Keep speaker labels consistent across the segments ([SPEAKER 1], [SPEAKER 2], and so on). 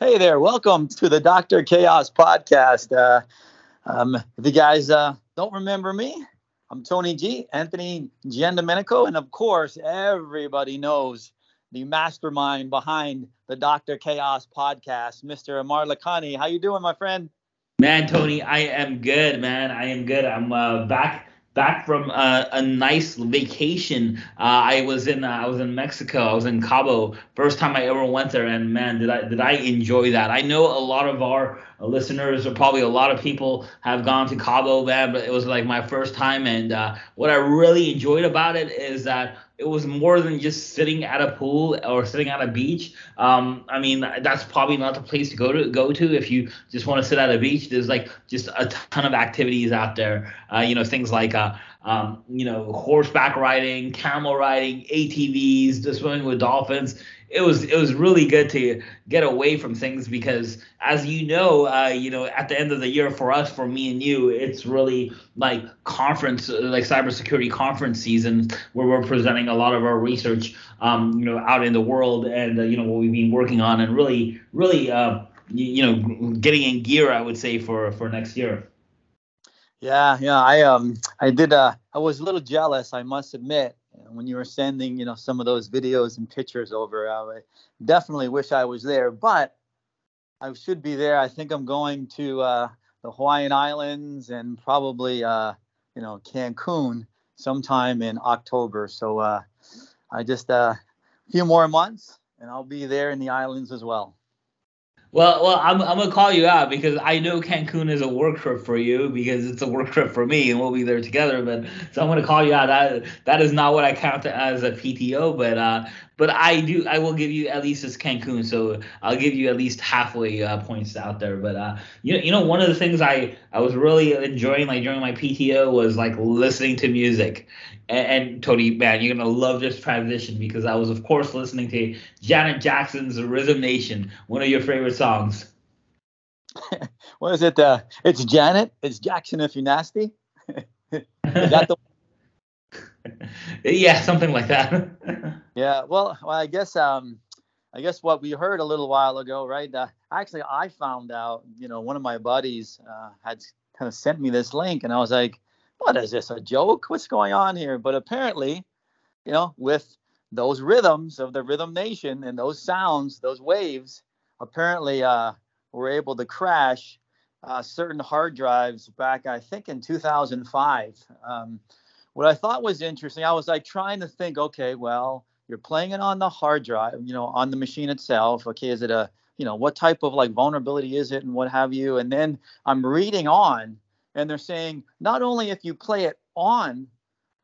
[SPEAKER 1] Hey there, welcome to the Dr. Chaos podcast. Uh, um, if you guys uh, don't remember me, I'm Tony G, Anthony Giandomenico, and of course, everybody knows the mastermind behind the Dr. Chaos podcast, Mr. Aamir Lakhani. How you doing, my friend?
[SPEAKER 2] Man, Tony, I am good, man. I am good. I'm uh, back back from uh, a nice vacation. Uh, I was in uh, I was in Mexico. I was in Cabo. First time I ever went there, and man, did I did I enjoy that. I know a lot of our listeners, or probably a lot of people, have gone to Cabo, man, but it was like my first time. And uh, what I really enjoyed about it is that it was more than just sitting at a pool or sitting at a beach. Um, I mean, that's probably not the place to go to go to if you just want to sit at a beach. There's like just a ton of activities out there. Uh, you know, things like uh, um, you know horseback riding, camel riding, ATVs, swimming with dolphins it was it was really good to get away from things because as you know uh, you know at the end of the year for us for me and you it's really like conference like cybersecurity conference season where we're presenting a lot of our research um, you know out in the world and uh, you know what we've been working on and really really uh, you, you know getting in gear I would say for for next year.
[SPEAKER 1] Yeah, yeah, I um I did uh I was a little jealous, I must admit when you were sending, you know, some of those videos and pictures over. I definitely wish I was there, but I should be there. I think I'm going to uh, the Hawaiian Islands and probably, uh, you know, Cancun sometime in October. So uh, I just uh, a few more months, and I'll be there in the islands as well.
[SPEAKER 2] Well, well, I'm, I'm gonna call you out because I know Cancun is a work trip for you because it's a work trip for me and we'll be there together. But so I'm gonna call you out. That that is not what I count as a PTO, but uh, but I do. I will give you at least as Cancun, so I'll give you at least halfway uh, points out there. But uh, you you know, one of the things I I was really enjoying like during my PTO was like listening to music. And, and Tony, man, you're gonna love this transition because I was, of course, listening to Janet Jackson's "Rhythm Nation," one of your favorite songs.
[SPEAKER 1] what is it? Uh, it's Janet. It's Jackson if you're nasty. is that the?
[SPEAKER 2] yeah, something like that.
[SPEAKER 1] yeah. Well, well, I guess um, I guess what we heard a little while ago, right? Uh, actually, I found out. You know, one of my buddies uh, had kind of sent me this link, and I was like what is this a joke what's going on here but apparently you know with those rhythms of the rhythm nation and those sounds those waves apparently uh, were able to crash uh, certain hard drives back i think in 2005 um, what i thought was interesting i was like trying to think okay well you're playing it on the hard drive you know on the machine itself okay is it a you know what type of like vulnerability is it and what have you and then i'm reading on and they're saying not only if you play it on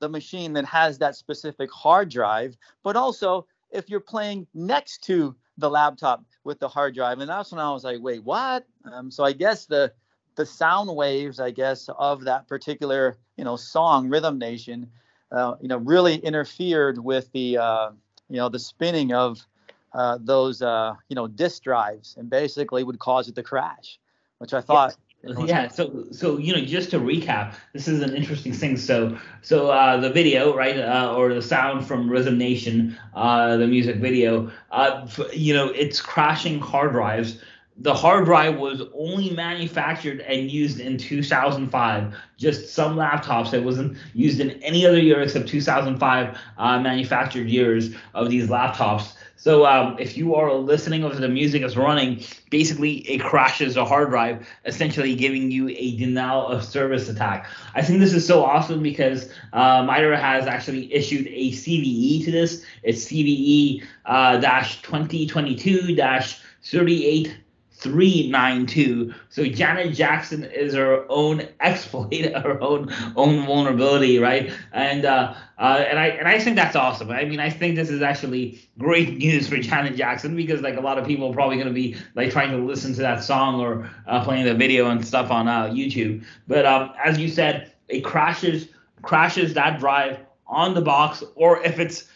[SPEAKER 1] the machine that has that specific hard drive, but also if you're playing next to the laptop with the hard drive. And that's when I was like, wait, what? Um, so I guess the the sound waves, I guess, of that particular you know song, Rhythm Nation, uh, you know, really interfered with the uh, you know the spinning of uh, those uh, you know disk drives, and basically would cause it to crash, which I thought
[SPEAKER 2] yeah so so you know just to recap this is an interesting thing. So so uh, the video right uh, or the sound from rhythm nation uh, the music video uh, you know it's crashing hard drives the hard drive was only manufactured and used in 2005 just some laptops it wasn't used in any other year except 2005 uh, manufactured years of these laptops so um, if you are listening of the music is running, basically it crashes a hard drive, essentially giving you a denial of service attack. I think this is so awesome because uh, MITRE has actually issued a CVE to this. It's CVE uh, dash 2022 dash 38 392. So Janet Jackson is her own exploit, her own own vulnerability, right? And uh, uh, and I and I think that's awesome. I mean, I think this is actually great news for Janet Jackson because like a lot of people are probably going to be like trying to listen to that song or uh, playing the video and stuff on uh, YouTube. But um, as you said, it crashes crashes that drive on the box, or if it's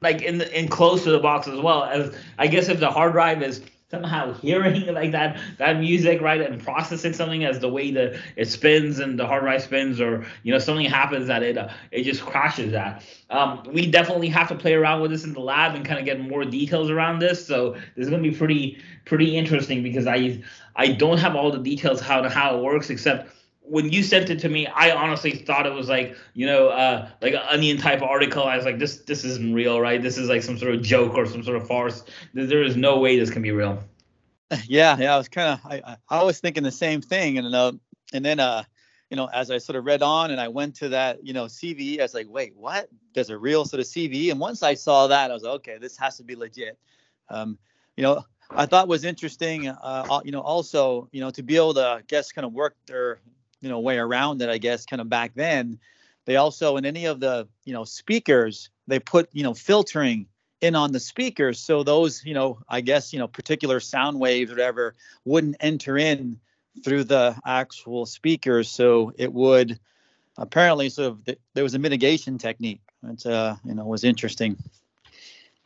[SPEAKER 2] like in the, in close to the box as well as I guess if the hard drive is somehow hearing like that that music right and processing something as the way that it spins and the hard drive spins or you know something happens that it uh, it just crashes that um, we definitely have to play around with this in the lab and kind of get more details around this. So this is going to be pretty pretty interesting because i i don't have all the details how to how it works except when you sent it to me, I honestly thought it was like you know uh, like an onion type article. I was like, this this isn't real, right? This is like some sort of joke or some sort of farce. There is no way this can be real.
[SPEAKER 1] Yeah, yeah, I was kind of I, I was thinking the same thing, and uh, and then uh, you know, as I sort of read on and I went to that you know CVE, I was like, wait, what? There's a real sort of CVE, and once I saw that, I was like, okay, this has to be legit. Um, you know, I thought was interesting, uh, you know, also, you know, to be able to, I guess, kind of work their you know way around it i guess kind of back then they also in any of the you know speakers they put you know filtering in on the speakers so those you know i guess you know particular sound waves whatever wouldn't enter in through the actual speakers so it would apparently sort of there was a mitigation technique that uh you know was interesting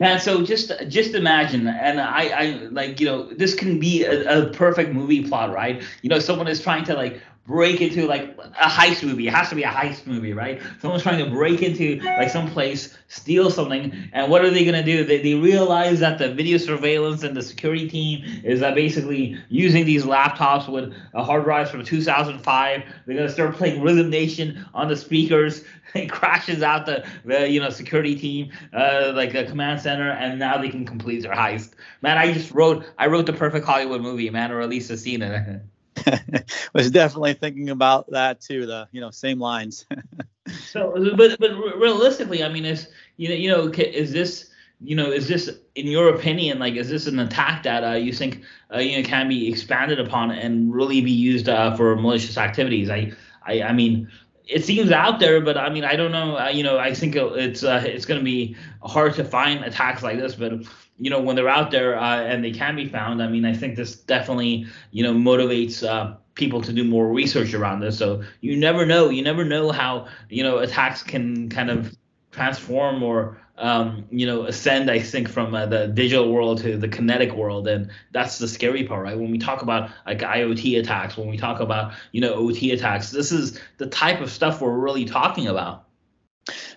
[SPEAKER 2] and so just just imagine, and I, I like you know this can be a, a perfect movie plot, right? You know, someone is trying to like break into like a heist movie. It has to be a heist movie, right? Someone's trying to break into like some place, steal something, and what are they gonna do? They, they realize that the video surveillance and the security team is uh, basically using these laptops with a hard drives from 2005. They're gonna start playing Rhythm Nation on the speakers. It crashes out the, the you know security team, uh, like the command center, and now they can complete their heist. Man, I just wrote I wrote the perfect Hollywood movie, man, or at least a scene in it.
[SPEAKER 1] was definitely thinking about that too. The you know same lines.
[SPEAKER 2] so, but but realistically, I mean, is you know you know is this you know is this in your opinion like is this an attack that uh, you think uh, you know can be expanded upon and really be used uh, for malicious activities? I I I mean it seems out there, but I mean, I don't know. Uh, you know, I think it's uh, it's going to be hard to find attacks like this. But you know, when they're out there uh, and they can be found, I mean, I think this definitely you know motivates uh, people to do more research around this. So you never know. You never know how you know attacks can kind of transform or um, you know, ascend, I think, from uh, the digital world to the kinetic world. And that's the scary part, right? When we talk about like IoT attacks, when we talk about, you know, OT attacks, this is the type of stuff we're really talking about.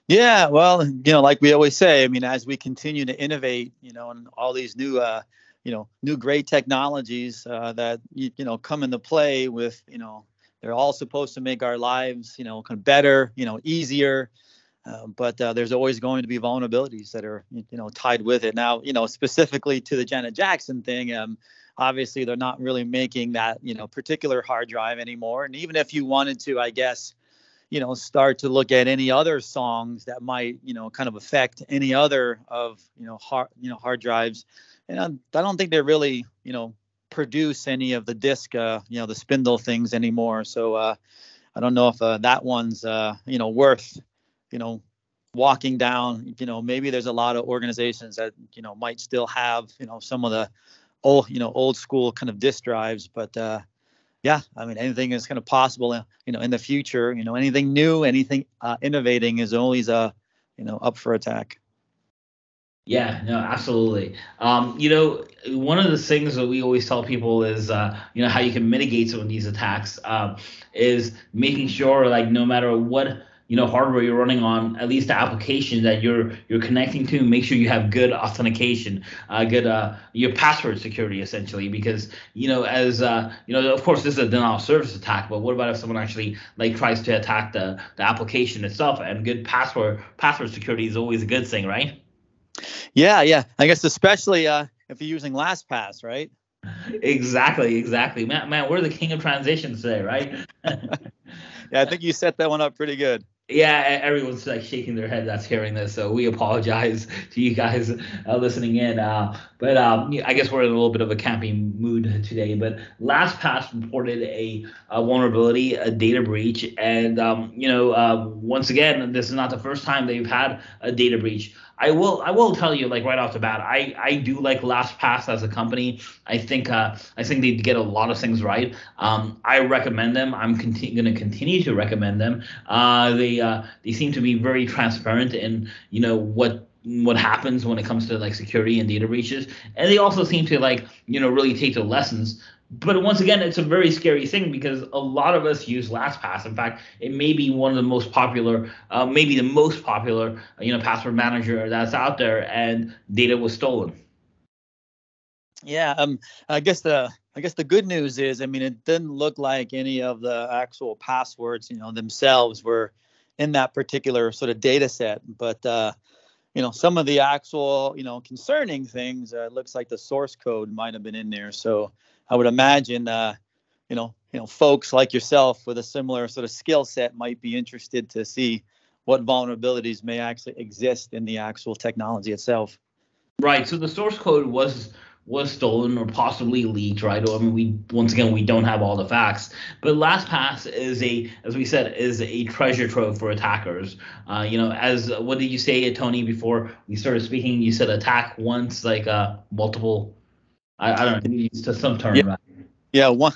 [SPEAKER 1] Yeah, well, you know, like we always say, I mean, as we continue to innovate, you know, and all these new, uh, you know, new great technologies uh, that you, you know come into play with, you know, they're all supposed to make our lives, you know, kind of better, you know, easier, uh, but uh, there's always going to be vulnerabilities that are you know tied with it. Now, you know, specifically to the Janet Jackson thing, um, obviously they're not really making that you know particular hard drive anymore. And even if you wanted to, I guess, you know, start to look at any other songs that might you know kind of affect any other of you know hard you know hard drives, and I, I don't think they really you know produce any of the disk uh, you know the spindle things anymore. So uh, I don't know if uh, that one's uh, you know worth you know, walking down, you know, maybe there's a lot of organizations that, you know, might still have, you know, some of the old, you know, old school kind of disk drives, but uh, yeah, I mean, anything is kind of possible, uh, you know, in the future, you know, anything new, anything uh, innovating is always, uh, you know, up for attack.
[SPEAKER 2] Yeah, no, absolutely. Um, you know, one of the things that we always tell people is, uh, you know, how you can mitigate some of these attacks um, is making sure, like, no matter what you know hardware you're running on at least the application that you're you're connecting to make sure you have good authentication uh, good uh, your password security essentially because you know as uh, you know of course this is a denial of service attack but what about if someone actually like tries to attack the the application itself? And good password password security is always a good thing right?
[SPEAKER 1] Yeah yeah. I guess especially uh, if you're using lastpass right?
[SPEAKER 2] Exactly exactly. Man man we're the king of transitions today right?
[SPEAKER 1] Yeah i think you set that one up pretty good
[SPEAKER 2] yeah, everyone's like shaking their head that's hearing this, so we apologize to you guys uh, listening in. Uh, but um, I guess we're in a little bit of a camping mood today. But LastPass reported a, a vulnerability, a data breach, and um, you know, uh, once again, this is not the first time they've had a data breach. I will I will tell you like right off the bat I I do like LastPass as a company. I think uh, I think they get a lot of things right. Um, I recommend them. I'm conti- going to continue to recommend them. Uh, they uh, they seem to be very transparent in you know what what happens when it comes to like security and data breaches, and they also seem to like you know really take the lessons. But once again, it's a very scary thing because a lot of us use LastPass. In fact, it may be one of the most popular, uh, maybe the most popular, you know, password manager that's out there, and data was stolen.
[SPEAKER 1] Yeah, um, I guess the I guess the good news is, I mean, it didn't look like any of the actual passwords, you know, themselves were in that particular sort of data set, but uh, you know, some of the actual, you know, concerning things, uh, it looks like the source code might have been in there. So I would imagine, uh, you know, you know, folks like yourself with a similar sort of skill set might be interested to see what vulnerabilities may actually exist in the actual technology itself.
[SPEAKER 2] Right. So the source code was was stolen or possibly leaked, right? I mean, we once again we don't have all the facts, but LastPass is a, as we said, is a treasure trove for attackers. Uh, you know, as what did you say, Tony, before we started speaking? You said attack once, like uh, multiple. I, I don't know, to some term.
[SPEAKER 1] Yeah, yeah one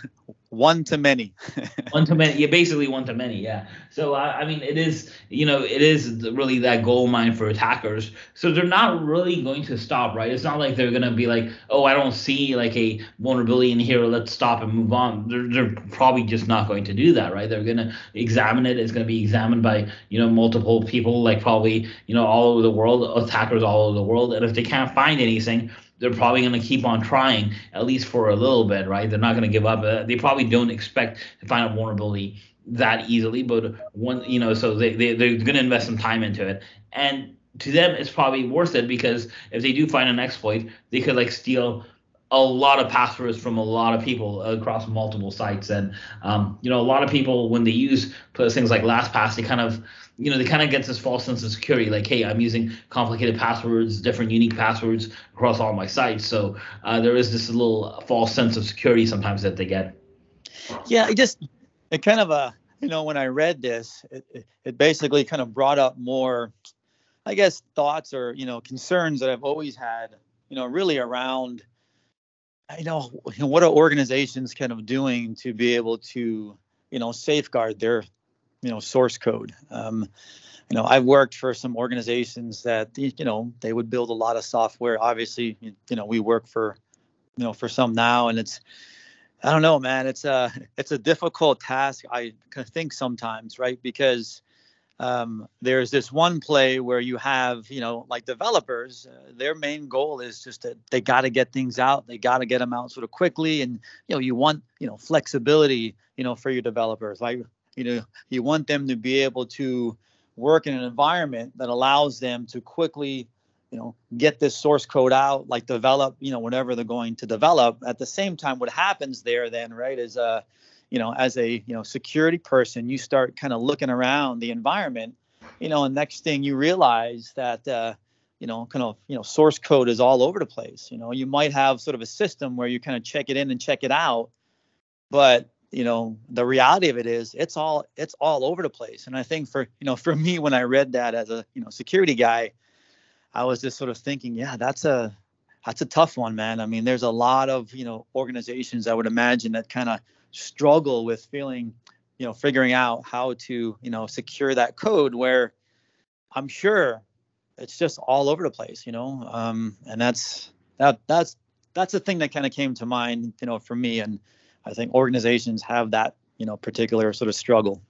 [SPEAKER 1] one to many.
[SPEAKER 2] One to many yeah basically one to many yeah. So I, I mean it is you know it is really that gold mine for attackers. So they're not really going to stop right? It's not like they're going to be like oh i don't see like a vulnerability in here let's stop and move on. They're, they're probably just not going to do that right? They're going to examine it. It's going to be examined by you know multiple people like probably you know all over the world attackers all over the world. And if they can't find anything they're probably going to keep on trying at least for a little bit, right? They're not going to give up. Uh, they probably don't expect to find a vulnerability that easily, but one, you know, so they, they they're going to invest some time into it, and to them it's probably worth it because if they do find an exploit, they could like steal a lot of passwords from a lot of people across multiple sites, and um, you know, a lot of people when they use things like LastPass, they kind of you know, they kind of get this false sense of security, like, hey, I'm using complicated passwords, different unique passwords across all my sites. So uh, there is this little false sense of security sometimes that they get.
[SPEAKER 1] Yeah, it just it kind of uh, you know, when I read this, it, it basically kind of brought up more, I guess, thoughts or you know concerns that I've always had, you know, really around, you know, what are organizations kind of doing to be able to, you know, safeguard their you know source code. Um, you know, I've worked for some organizations that you know they would build a lot of software. Obviously, you know, we work for you know for some now, and it's I don't know, man. It's a it's a difficult task. I think sometimes, right? Because um, there's this one play where you have, you know, like developers, uh, their main goal is just that they got to get things out. They got to get them out sort of quickly, and you know, you want, you know, flexibility, you know, for your developers. Like you know you want them to be able to work in an environment that allows them to quickly you know get this source code out like develop you know whatever they're going to develop. At the same time what happens there then right is uh you know as a you know security person you start kind of looking around the environment you know and next thing you realize that uh you know kind of you know source code is all over the place. You know you might have sort of a system where you kind of check it in and check it out but you know the reality of it is it's all it's all over the place. And i think for you know for me when i read that as a you know security guy i was just sort of thinking yeah that's a that's a tough one man. I mean there's a lot of you know organizations i would imagine that kind of struggle with feeling you know figuring out how to you know secure that code where i'm sure it's just all over the place you know? Um and that's that that's that's the thing that kind of came to mind you know for me. And I think organizations have that you know particular sort of struggle.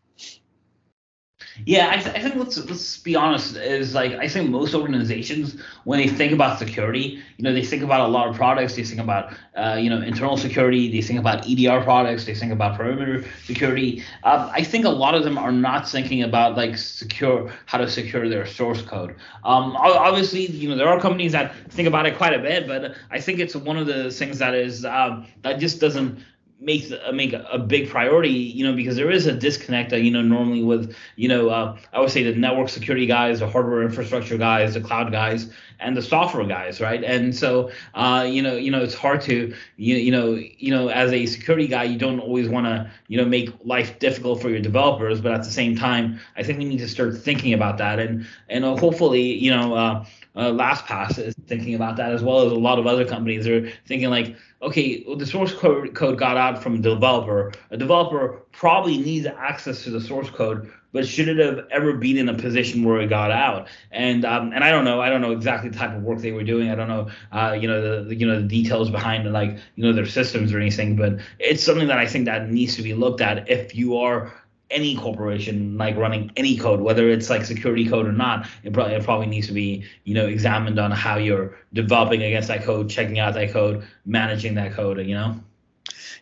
[SPEAKER 2] Yeah, I, th- I, think let's let's be honest. Is like I think most organizations when they think about security, you know, they think about a lot of products. They think about uh, you know internal security. They think about EDR products. They think about perimeter security. Um, I think a lot of them are not thinking about like secure how to secure their source code. Um, obviously, you know, there are companies that think about it quite a bit, but I think it's one of the things that is um, that just doesn't make uh, make a big priority, you know, because there is a disconnect, you know, normally with, you know, uh, I would say the network security guys, the hardware infrastructure guys, the cloud guys, and the software guys, right? And so, uh, you know, you know, it's hard to, you, you know, you know, as a security guy, you don't always want to, you know, make life difficult for your developers, but at the same time, I think we need to start thinking about that, and and uh, hopefully, you know, uh, uh, LastPass is thinking about that as well as a lot of other companies are thinking like, okay, well, the source code, code got out from a developer. A developer probably needs access to the source code, but should it have ever been in a position where it got out? And um, and I don't know, I don't know exactly the type of work they were doing. I don't know, uh, you know, the, you know the details behind like you know their systems or anything. But it's something that I think that needs to be looked at if you are any corporation like running any code, whether it's like security code or not, it probably, it probably needs to be you know examined on how you're developing against that code, checking out that code, managing that code. You know.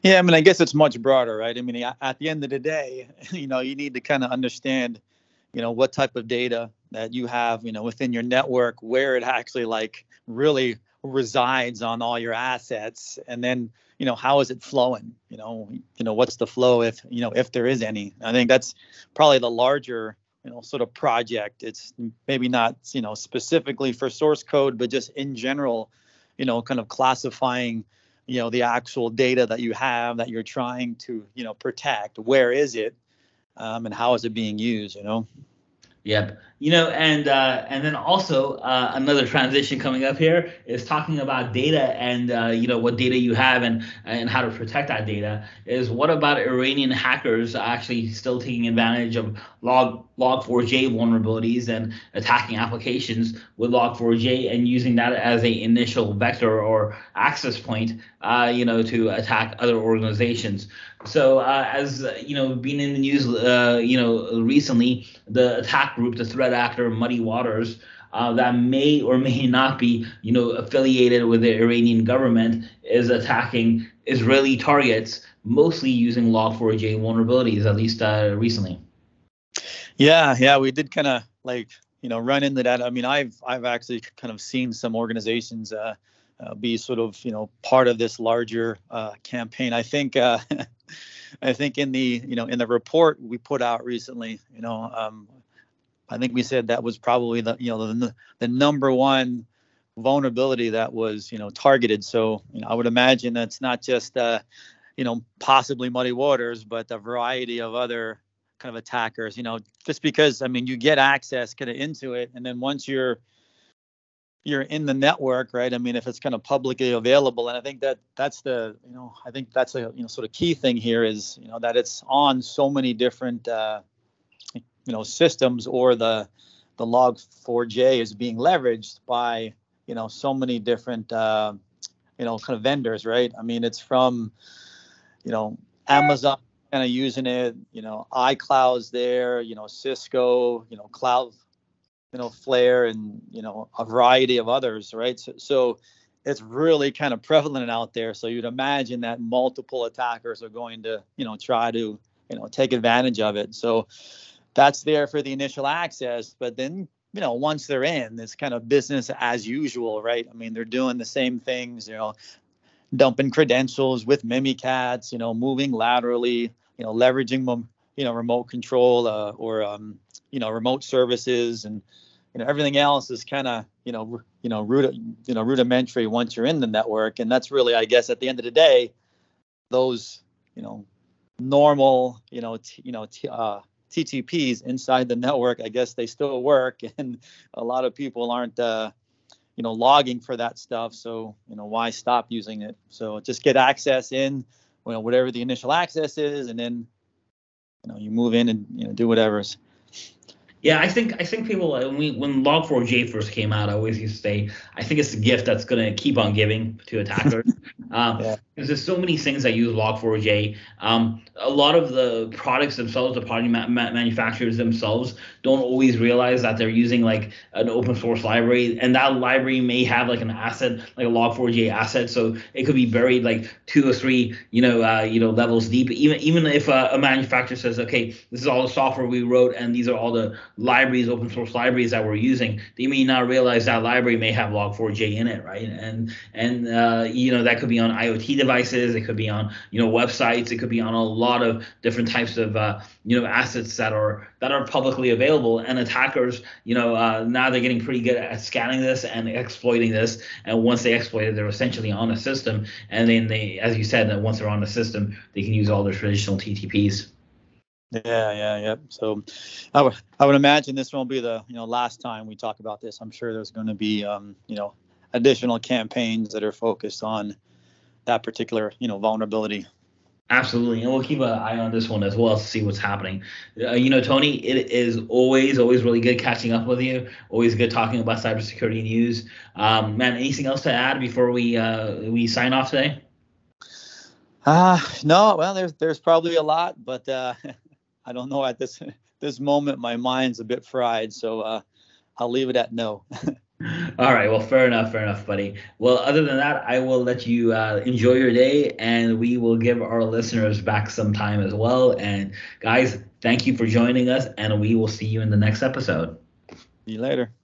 [SPEAKER 1] Yeah, I mean, I guess it's much broader, right? I mean, at the end of the day, you know, you need to kind of understand, you know, what type of data that you have, you know, within your network, where it actually like really resides on all your assets, and then you know how is it flowing? You know you know what's the flow if you know if there is any? I think that's probably the larger you know sort of project. It's maybe not you know specifically for source code but just in general you know kind of classifying you know the actual data that you have that you're trying to you know protect. Where is it um, and how is it being used you know
[SPEAKER 2] Yep. You know, and uh, and then also uh, another transition coming up here is talking about data and uh, you know what data you have and and how to protect that data. Is what about Iranian hackers actually still taking advantage of log log4j vulnerabilities and attacking applications with log4j and using that as a initial vector or access point, uh, you know, to attack other organizations. So uh, as you know, being in the news, uh, you know, recently, the attack group, the threat actor, Muddy Waters, uh, that may or may not be, you know, affiliated with the Iranian government, is attacking Israeli targets, mostly using Log4j vulnerabilities, at least uh, recently.
[SPEAKER 1] Yeah, yeah, we did kind of like you know run into that. I mean, I've I've actually kind of seen some organizations. Uh, be sort of you know part of this larger uh, campaign. I think uh, I think in the you know in the report we put out recently, you know, um, I think we said that was probably the you know the, the number one vulnerability that was you know targeted. So you know I would imagine that's not just uh, you know possibly muddy waters, but a variety of other kind of attackers. You know, just because I mean you get access kind of into it, and then once you're you're in the network, right? I mean, if it's kind of publicly available, and I think that that's the, you know, I think that's a, you know, sort of key thing here is, you know, that it's on so many different, uh, you know, systems, or the the log4j is being leveraged by, you know, so many different, uh, you know, kind of vendors, right? I mean, it's from, you know, Amazon kind of using it, you know, iCloud's there, you know, Cisco, you know, Cloud you know, Flair and, you know, a variety of others, right? So, so it's really kind of prevalent out there. So you'd imagine that multiple attackers are going to, you know, try to, you know, take advantage of it. So that's there for the initial access. But then, you know, once they're in, it's kind of business as usual, right? I mean, they're doing the same things, you know, dumping credentials with Mimikatz, you know, moving laterally, you know, leveraging, you know, remote control uh, or, um, you know remote services and you know everything else is kind of you know you know rud- you know rudimentary once you're in the network and that's really i guess at the end of the day those you know normal you know t- you know t- uh, ttps inside the network i guess they still work and a lot of people aren't uh, you know logging for that stuff so you know why stop using it so just get access in you know whatever the initial access is and then you know you move in and you know do whatever's
[SPEAKER 2] yeah, I think I think people when we when Log4j first came out, I always used to say I think it's a gift that's gonna keep on giving to attackers. um, yeah. Because there's so many things that use Log4j. Um, a lot of the products themselves, the product ma- ma- manufacturers themselves, don't always realize that they're using like an open source library, and that library may have like an asset, like a Log4j asset. So it could be buried like two or three, you know, uh, you know, levels deep. Even even if a, a manufacturer says, okay, this is all the software we wrote, and these are all the libraries, open source libraries that we're using, they may not realize that library may have log4j in it, right? And and uh, you know that could be on IoT devices, it could be on you know websites, it could be on a lot of different types of uh, you know assets that are that are publicly available. And attackers, you know, uh, now they're getting pretty good at scanning this and exploiting this. And once they exploit it, they're essentially on a system. And then they, as you said, that once they're on the system, they can use all their traditional TTPs.
[SPEAKER 1] Yeah, yeah, yeah. So, I would I would imagine this won't be the you know last time we talk about this. I'm sure there's going to be um, you know additional campaigns that are focused on that particular you know vulnerability.
[SPEAKER 2] Absolutely, and we'll keep an eye on this one as well to see what's happening. Uh, you know, Tony, it is always, always really good catching up with you. Always good talking about cybersecurity news. Um, man, anything else to add before we uh, we sign off today?
[SPEAKER 1] Uh, no, well, there's there's probably a lot, but uh, I don't know at this this moment. My mind's a bit fried, so uh, I'll leave it at no.
[SPEAKER 2] All right. Well, fair enough. Fair enough, buddy. Well, other than that, I will let you uh, enjoy your day, and we will give our listeners back some time as well. And guys, thank you for joining us, and we will see you in the next episode.
[SPEAKER 1] See you later.